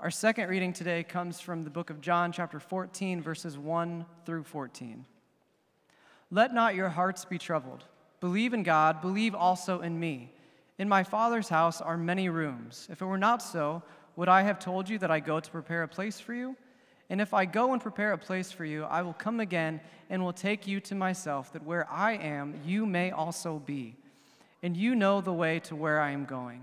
Our second reading today comes from the book of John, chapter 14, verses 1 through 14. Let not your hearts be troubled. Believe in God, believe also in me. In my Father's house are many rooms. If it were not so, would I have told you that I go to prepare a place for you? And if I go and prepare a place for you, I will come again and will take you to myself, that where I am, you may also be. And you know the way to where I am going.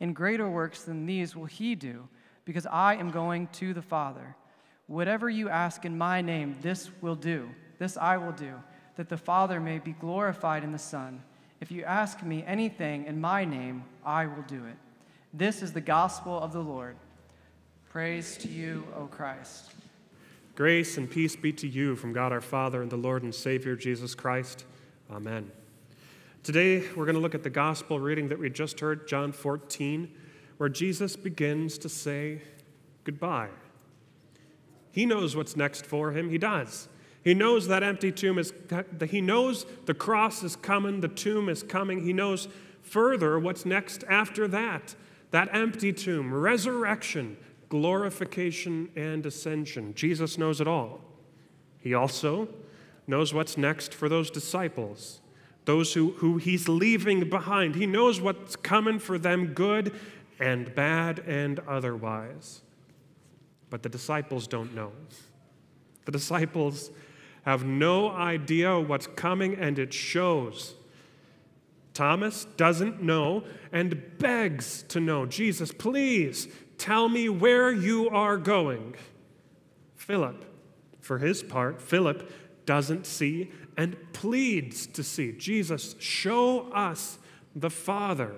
and greater works than these will he do, because I am going to the Father. Whatever you ask in my name, this will do. This I will do, that the Father may be glorified in the Son. If you ask me anything in my name, I will do it. This is the gospel of the Lord. Praise to you, O Christ. Grace and peace be to you from God our Father and the Lord and Savior Jesus Christ. Amen. Today, we're going to look at the gospel reading that we just heard, John 14, where Jesus begins to say goodbye. He knows what's next for him. He does. He knows that empty tomb is, he knows the cross is coming, the tomb is coming. He knows further what's next after that that empty tomb, resurrection, glorification, and ascension. Jesus knows it all. He also knows what's next for those disciples those who, who he's leaving behind. He knows what's coming for them, good and bad and otherwise. But the disciples don't know. The disciples have no idea what's coming, and it shows. Thomas doesn't know and begs to know. Jesus, please tell me where you are going. Philip, for his part, Philip doesn't see and pleads to see. Jesus, show us the Father.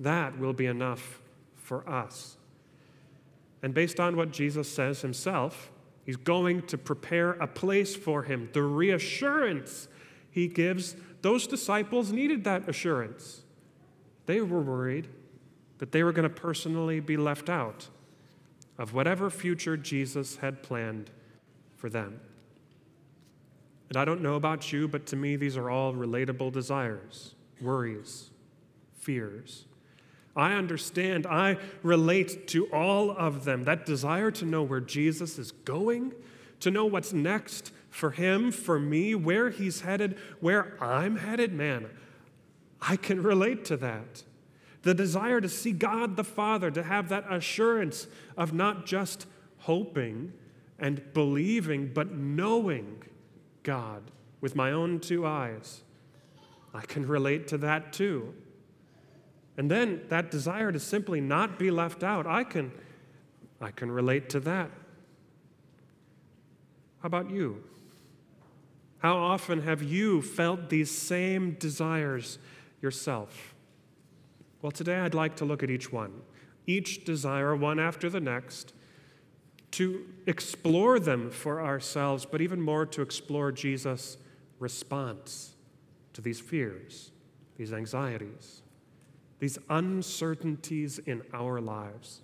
That will be enough for us. And based on what Jesus says himself, he's going to prepare a place for him. The reassurance he gives, those disciples needed that assurance. They were worried that they were going to personally be left out of whatever future Jesus had planned for them. And I don't know about you, but to me, these are all relatable desires, worries, fears. I understand, I relate to all of them. That desire to know where Jesus is going, to know what's next for him, for me, where he's headed, where I'm headed, man, I can relate to that. The desire to see God the Father, to have that assurance of not just hoping and believing, but knowing God with my own two eyes. I can relate to that too. And then that desire to simply not be left out, I can, I can relate to that. How about you? How often have you felt these same desires yourself? Well, today I'd like to look at each one, each desire, one after the next, to explore them for ourselves, but even more to explore Jesus' response to these fears, these anxieties, these uncertainties in our lives.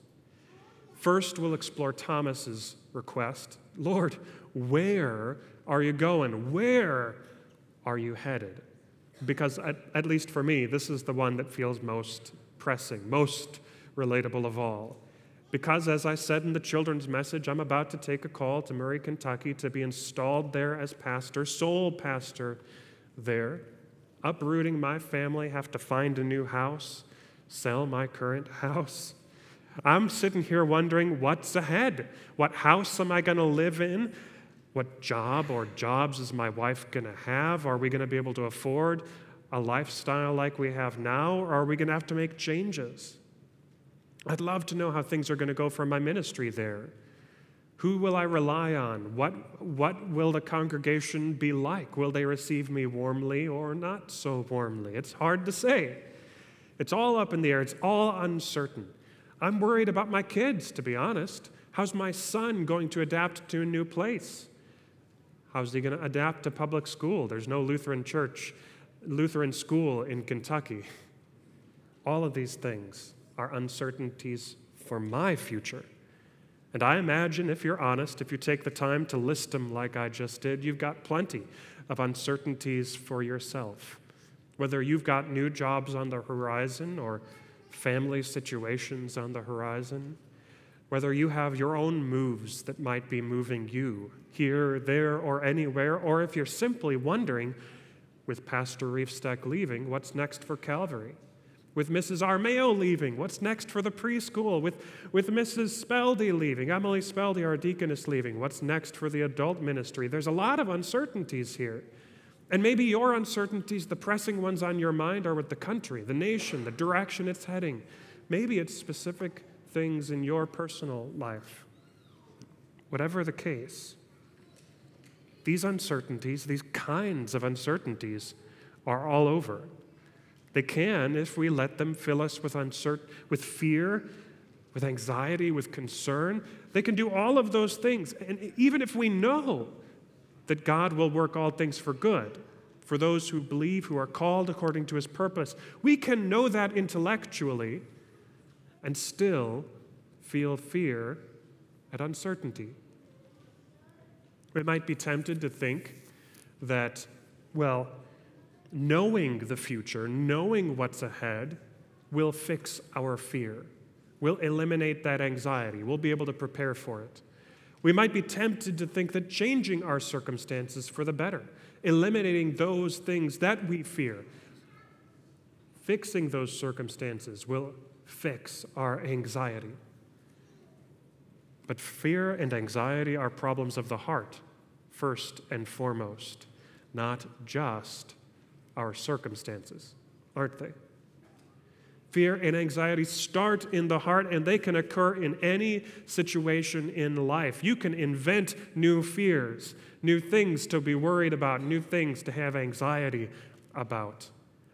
First, we'll explore Thomas's request Lord, where are you going? Where are you headed? Because, at, at least for me, this is the one that feels most pressing, most relatable of all. Because, as I said in the children's message, I'm about to take a call to Murray, Kentucky to be installed there as pastor, sole pastor there. Uprooting my family, have to find a new house, sell my current house. I'm sitting here wondering what's ahead. What house am I going to live in? What job or jobs is my wife going to have? Are we going to be able to afford a lifestyle like we have now, or are we going to have to make changes? I'd love to know how things are going to go for my ministry there. Who will I rely on? What, what will the congregation be like? Will they receive me warmly or not so warmly? It's hard to say. It's all up in the air, it's all uncertain. I'm worried about my kids, to be honest. How's my son going to adapt to a new place? How's he going to adapt to public school? There's no Lutheran church, Lutheran school in Kentucky. All of these things are uncertainties for my future. And I imagine, if you're honest, if you take the time to list them like I just did, you've got plenty of uncertainties for yourself. Whether you've got new jobs on the horizon or family situations on the horizon, whether you have your own moves that might be moving you here, there, or anywhere, or if you're simply wondering, with Pastor Reefstack leaving, what's next for Calvary? With Mrs. Armeo leaving, what's next for the preschool? With, with Mrs. Speldy leaving, Emily Speldy, our deaconess, leaving, what's next for the adult ministry? There's a lot of uncertainties here. And maybe your uncertainties, the pressing ones on your mind, are with the country, the nation, the direction it's heading. Maybe it's specific things in your personal life. Whatever the case, these uncertainties, these kinds of uncertainties, are all over. They can if we let them fill us with, uncertain, with fear, with anxiety, with concern. They can do all of those things. And even if we know that God will work all things for good for those who believe, who are called according to his purpose. We can know that intellectually and still feel fear and uncertainty. We might be tempted to think that, well, knowing the future, knowing what's ahead, will fix our fear, will eliminate that anxiety, we'll be able to prepare for it. We might be tempted to think that changing our circumstances for the better, eliminating those things that we fear, fixing those circumstances will fix our anxiety. But fear and anxiety are problems of the heart, first and foremost, not just our circumstances, aren't they? Fear and anxiety start in the heart and they can occur in any situation in life. You can invent new fears, new things to be worried about, new things to have anxiety about.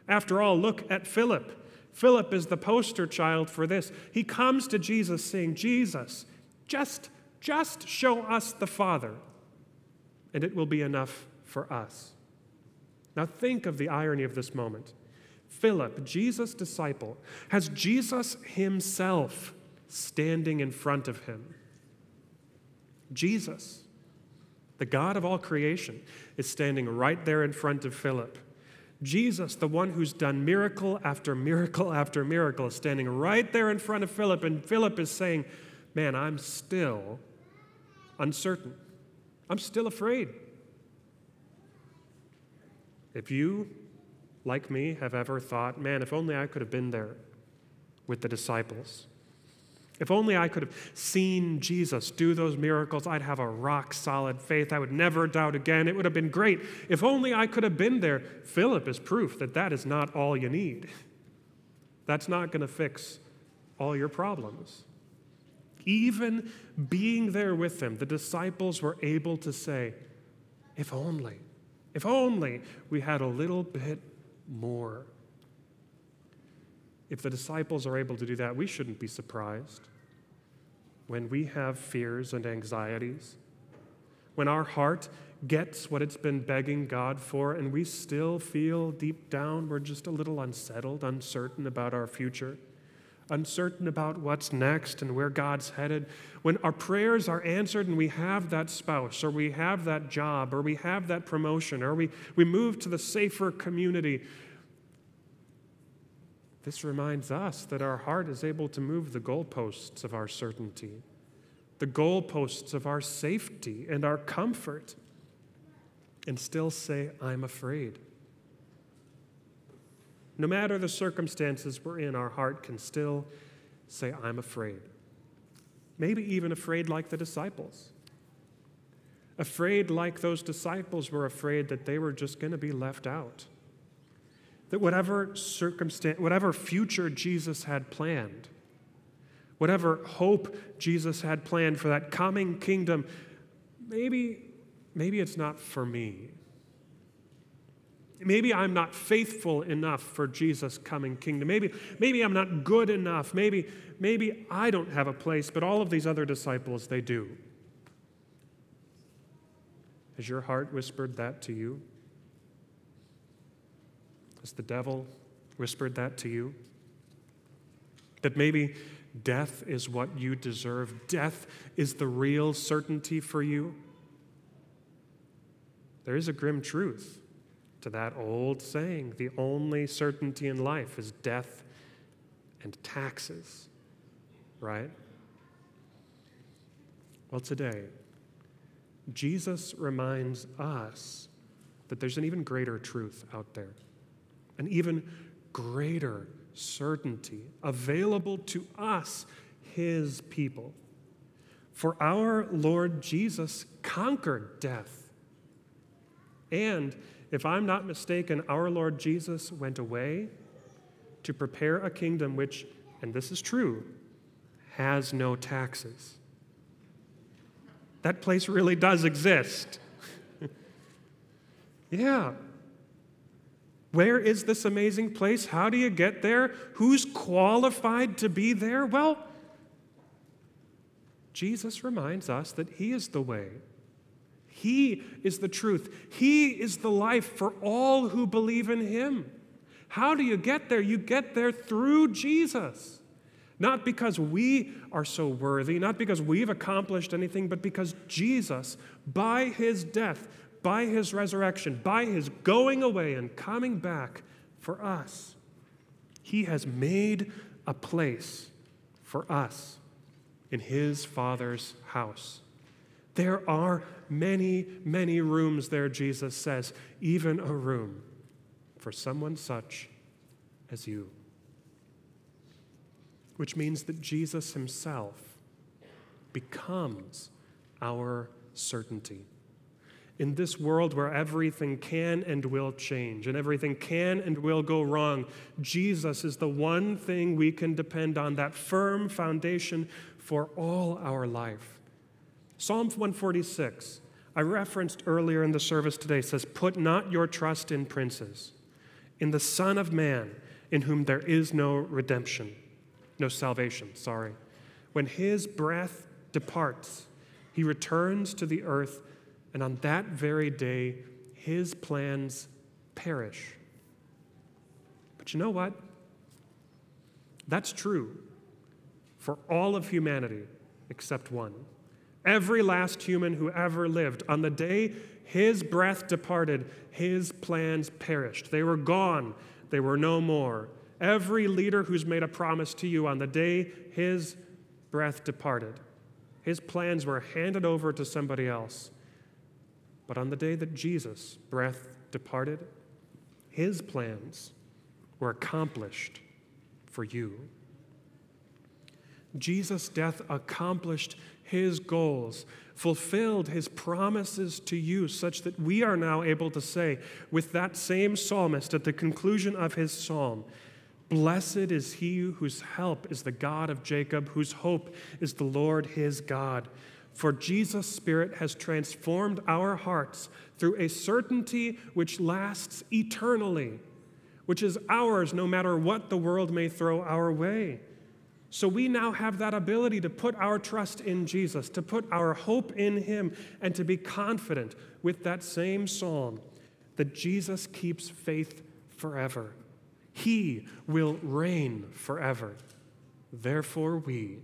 After all, look at Philip. Philip is the poster child for this. He comes to Jesus saying, Jesus, just, just show us the Father, and it will be enough for us. Now, think of the irony of this moment. Philip, Jesus' disciple, has Jesus himself standing in front of him. Jesus, the God of all creation, is standing right there in front of Philip. Jesus, the one who's done miracle after miracle after miracle, is standing right there in front of Philip, and Philip is saying, Man, I'm still uncertain. I'm still afraid. If you like me, have ever thought, man, if only I could have been there with the disciples. If only I could have seen Jesus do those miracles, I'd have a rock solid faith. I would never doubt again. It would have been great. If only I could have been there. Philip is proof that that is not all you need. That's not going to fix all your problems. Even being there with them, the disciples were able to say, if only, if only we had a little bit more. If the disciples are able to do that, we shouldn't be surprised. When we have fears and anxieties, when our heart gets what it's been begging God for, and we still feel deep down we're just a little unsettled, uncertain about our future, uncertain about what's next and where God's headed, when our prayers are answered and we have that spouse, or we have that job, or we have that promotion, or we, we move to the safer community, this reminds us that our heart is able to move the goalposts of our certainty, the goalposts of our safety and our comfort, and still say, I'm afraid. No matter the circumstances we're in, our heart can still say, I'm afraid. maybe even afraid like the disciples. Afraid like those disciples were afraid that they were just going to be left out. That whatever circumstance, whatever future Jesus had planned, whatever hope Jesus had planned for that coming kingdom, maybe, maybe it's not for me. Maybe I'm not faithful enough for Jesus' coming kingdom. Maybe, maybe I'm not good enough. Maybe, maybe I don't have a place, but all of these other disciples, they do. Has your heart whispered that to you? Has the devil whispered that to you? That maybe death is what you deserve, death is the real certainty for you? There is a grim truth to that old saying the only certainty in life is death and taxes, right? Well, today, Jesus reminds us that there's an even greater truth out there, an even greater certainty available to us, his people. For our Lord Jesus conquered death. And if I'm not mistaken, our Lord Jesus went away to prepare a kingdom which, and this is true, has no taxes. That place really does exist. yeah. Where is this amazing place? How do you get there? Who's qualified to be there? Well, Jesus reminds us that He is the way, he is the truth. He is the life for all who believe in Him. How do you get there? You get there through Jesus. Not because we are so worthy, not because we've accomplished anything, but because Jesus, by His death, by His resurrection, by His going away and coming back for us, He has made a place for us in His Father's house. There are many, many rooms there, Jesus says, even a room for someone such as you. Which means that Jesus himself becomes our certainty. In this world where everything can and will change and everything can and will go wrong, Jesus is the one thing we can depend on, that firm foundation for all our life. Psalm 146, I referenced earlier in the service today, says, Put not your trust in princes, in the Son of Man, in whom there is no redemption, no salvation, sorry. When his breath departs, he returns to the earth, and on that very day, his plans perish. But you know what? That's true for all of humanity except one. Every last human who ever lived, on the day his breath departed, his plans perished. They were gone, they were no more. Every leader who's made a promise to you on the day his breath departed, his plans were handed over to somebody else. But on the day that Jesus' breath departed, his plans were accomplished for you. Jesus' death accomplished his goals, fulfilled his promises to you, such that we are now able to say, with that same psalmist at the conclusion of his psalm, Blessed is he whose help is the God of Jacob, whose hope is the Lord his God. For Jesus' Spirit has transformed our hearts through a certainty which lasts eternally, which is ours no matter what the world may throw our way. So we now have that ability to put our trust in Jesus, to put our hope in Him, and to be confident with that same psalm that Jesus keeps faith forever. He will reign forever. Therefore, we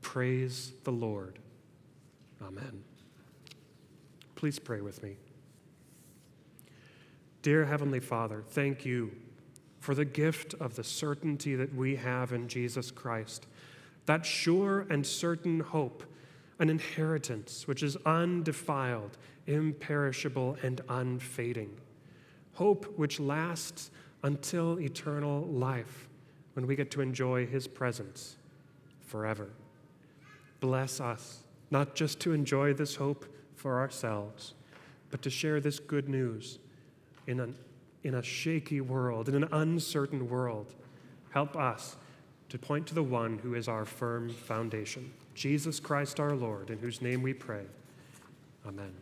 praise the Lord. Amen. Please pray with me. Dear Heavenly Father, thank you for the gift of the certainty that we have in Jesus Christ, that sure and certain hope, an inheritance which is undefiled, imperishable, and unfading. Hope which lasts until eternal life when we get to enjoy His presence forever. bless us, not just to enjoy this hope for ourselves, but to share this good news in, an, in a shaky world, in an uncertain world. Help us to point to the one who is our firm foundation, Jesus Christ our Lord, in whose name we pray. Amen.